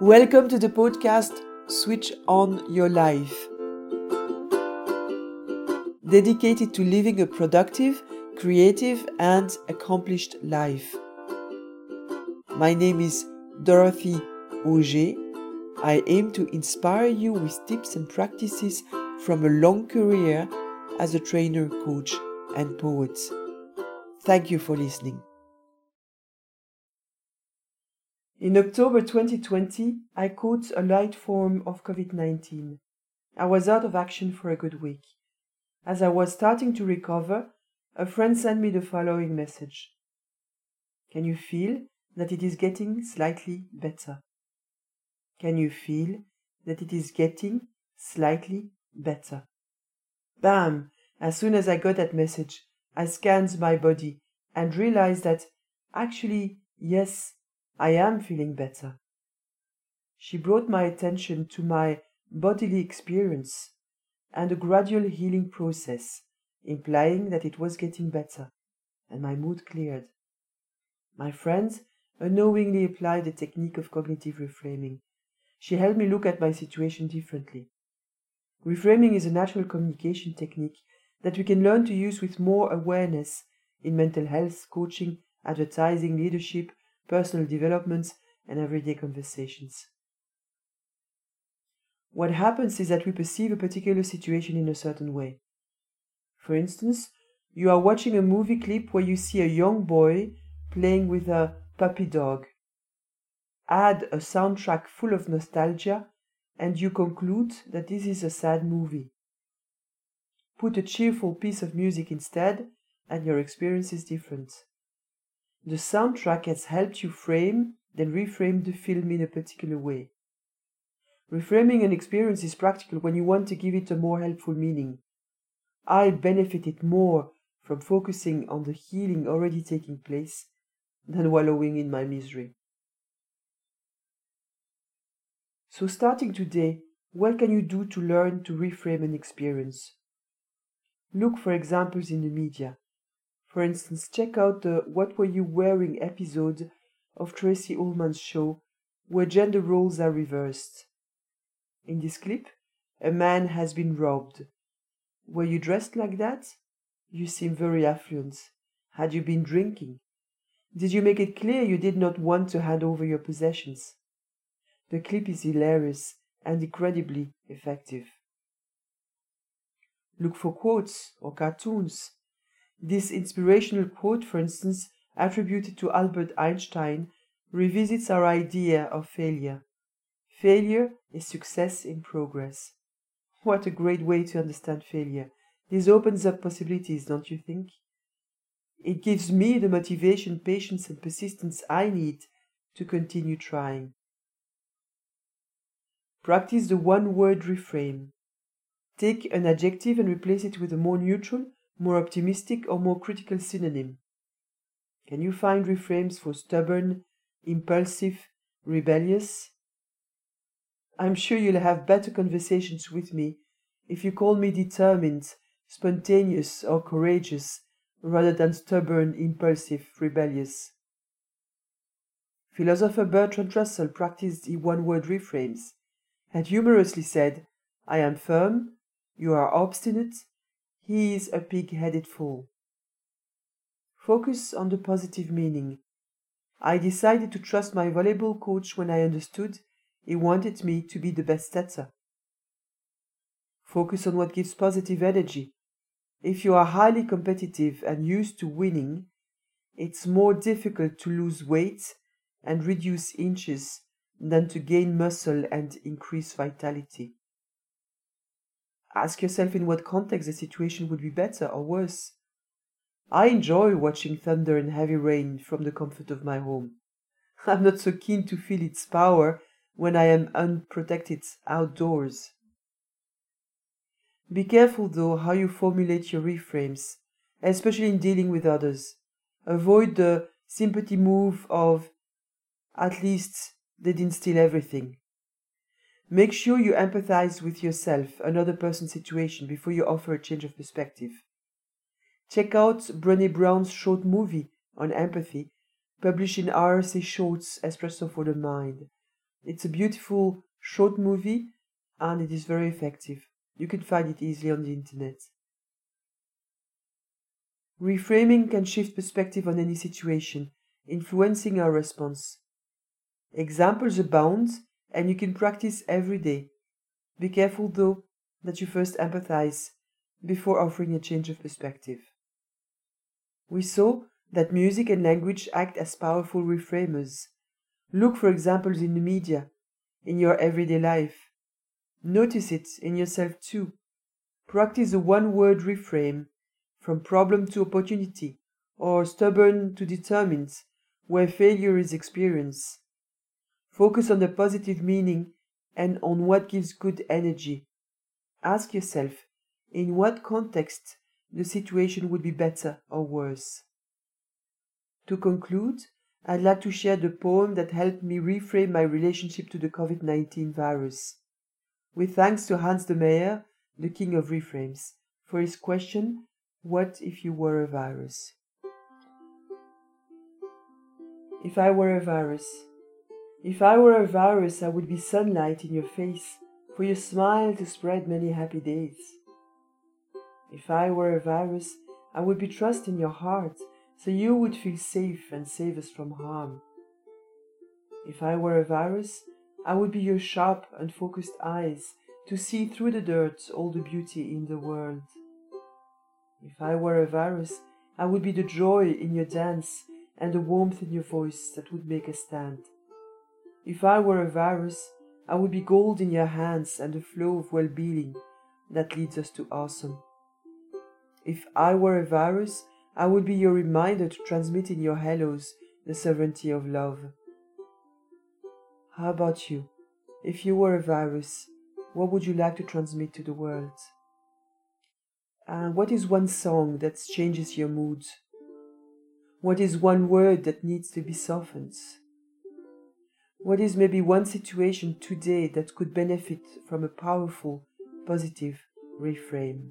Welcome to the podcast Switch On Your Life, dedicated to living a productive, creative, and accomplished life. My name is Dorothy Oger. I aim to inspire you with tips and practices from a long career as a trainer, coach, and poet. Thank you for listening. In October 2020, I caught a light form of COVID 19. I was out of action for a good week. As I was starting to recover, a friend sent me the following message Can you feel that it is getting slightly better? Can you feel that it is getting slightly better? Bam! As soon as I got that message, I scanned my body and realized that actually, yes, I am feeling better. She brought my attention to my bodily experience and a gradual healing process, implying that it was getting better, and my mood cleared. My friend unknowingly applied the technique of cognitive reframing. She helped me look at my situation differently. Reframing is a natural communication technique that we can learn to use with more awareness in mental health, coaching, advertising, leadership, personal developments, and everyday conversations. What happens is that we perceive a particular situation in a certain way. For instance, you are watching a movie clip where you see a young boy playing with a puppy dog. Add a soundtrack full of nostalgia, and you conclude that this is a sad movie. Put a cheerful piece of music instead, and your experience is different. The soundtrack has helped you frame, then reframe the film in a particular way. Reframing an experience is practical when you want to give it a more helpful meaning. I benefited more from focusing on the healing already taking place than wallowing in my misery. So, starting today, what can you do to learn to reframe an experience? Look for examples in the media. For instance, check out the What Were You Wearing episode of Tracey Ullman's show, where gender roles are reversed. In this clip, a man has been robbed. Were you dressed like that? You seem very affluent. Had you been drinking? Did you make it clear you did not want to hand over your possessions? The clip is hilarious and incredibly effective. Look for quotes or cartoons this inspirational quote, for instance, attributed to Albert Einstein, revisits our idea of failure. Failure is success in progress. What a great way to understand failure. This opens up possibilities, don't you think? It gives me the motivation, patience, and persistence I need to continue trying. Practice the one word reframe. Take an adjective and replace it with a more neutral more optimistic or more critical synonym? Can you find reframes for stubborn, impulsive, rebellious? I'm sure you'll have better conversations with me if you call me determined, spontaneous, or courageous rather than stubborn, impulsive, rebellious. Philosopher Bertrand Russell practiced one word reframes and humorously said, I am firm, you are obstinate, he is a pig headed fool. Focus on the positive meaning. I decided to trust my volleyball coach when I understood he wanted me to be the best setter. Focus on what gives positive energy. If you are highly competitive and used to winning, it's more difficult to lose weight and reduce inches than to gain muscle and increase vitality. Ask yourself in what context the situation would be better or worse. I enjoy watching thunder and heavy rain from the comfort of my home. I'm not so keen to feel its power when I am unprotected outdoors. Be careful, though, how you formulate your reframes, especially in dealing with others. Avoid the sympathy move of, at least they didn't steal everything. Make sure you empathize with yourself, another person's situation, before you offer a change of perspective. Check out Brené Brown's short movie on empathy, published in RSA Shorts Espresso for the Mind. It's a beautiful short movie and it is very effective. You can find it easily on the internet. Reframing can shift perspective on any situation, influencing our response. Examples abound, and you can practice every day. Be careful, though, that you first empathize before offering a change of perspective. We saw that music and language act as powerful reframers. Look for examples in the media, in your everyday life. Notice it in yourself too. Practice the one word reframe from problem to opportunity or stubborn to determined, where failure is experienced. Focus on the positive meaning and on what gives good energy. Ask yourself in what context the situation would be better or worse. To conclude, I'd like to share the poem that helped me reframe my relationship to the COVID 19 virus. With thanks to Hans de Meyer, the king of reframes, for his question, What if you were a virus? If I were a virus. If I were a virus, I would be sunlight in your face, for your smile to spread many happy days. If I were a virus, I would be trust in your heart, so you would feel safe and save us from harm. If I were a virus, I would be your sharp and focused eyes to see through the dirt all the beauty in the world. If I were a virus, I would be the joy in your dance and the warmth in your voice that would make a stand. If I were a virus, I would be gold in your hands and the flow of well being that leads us to awesome. If I were a virus, I would be your reminder to transmit in your hellos the sovereignty of love. How about you? If you were a virus, what would you like to transmit to the world? And what is one song that changes your mood? What is one word that needs to be softened? What is maybe one situation today that could benefit from a powerful, positive reframe?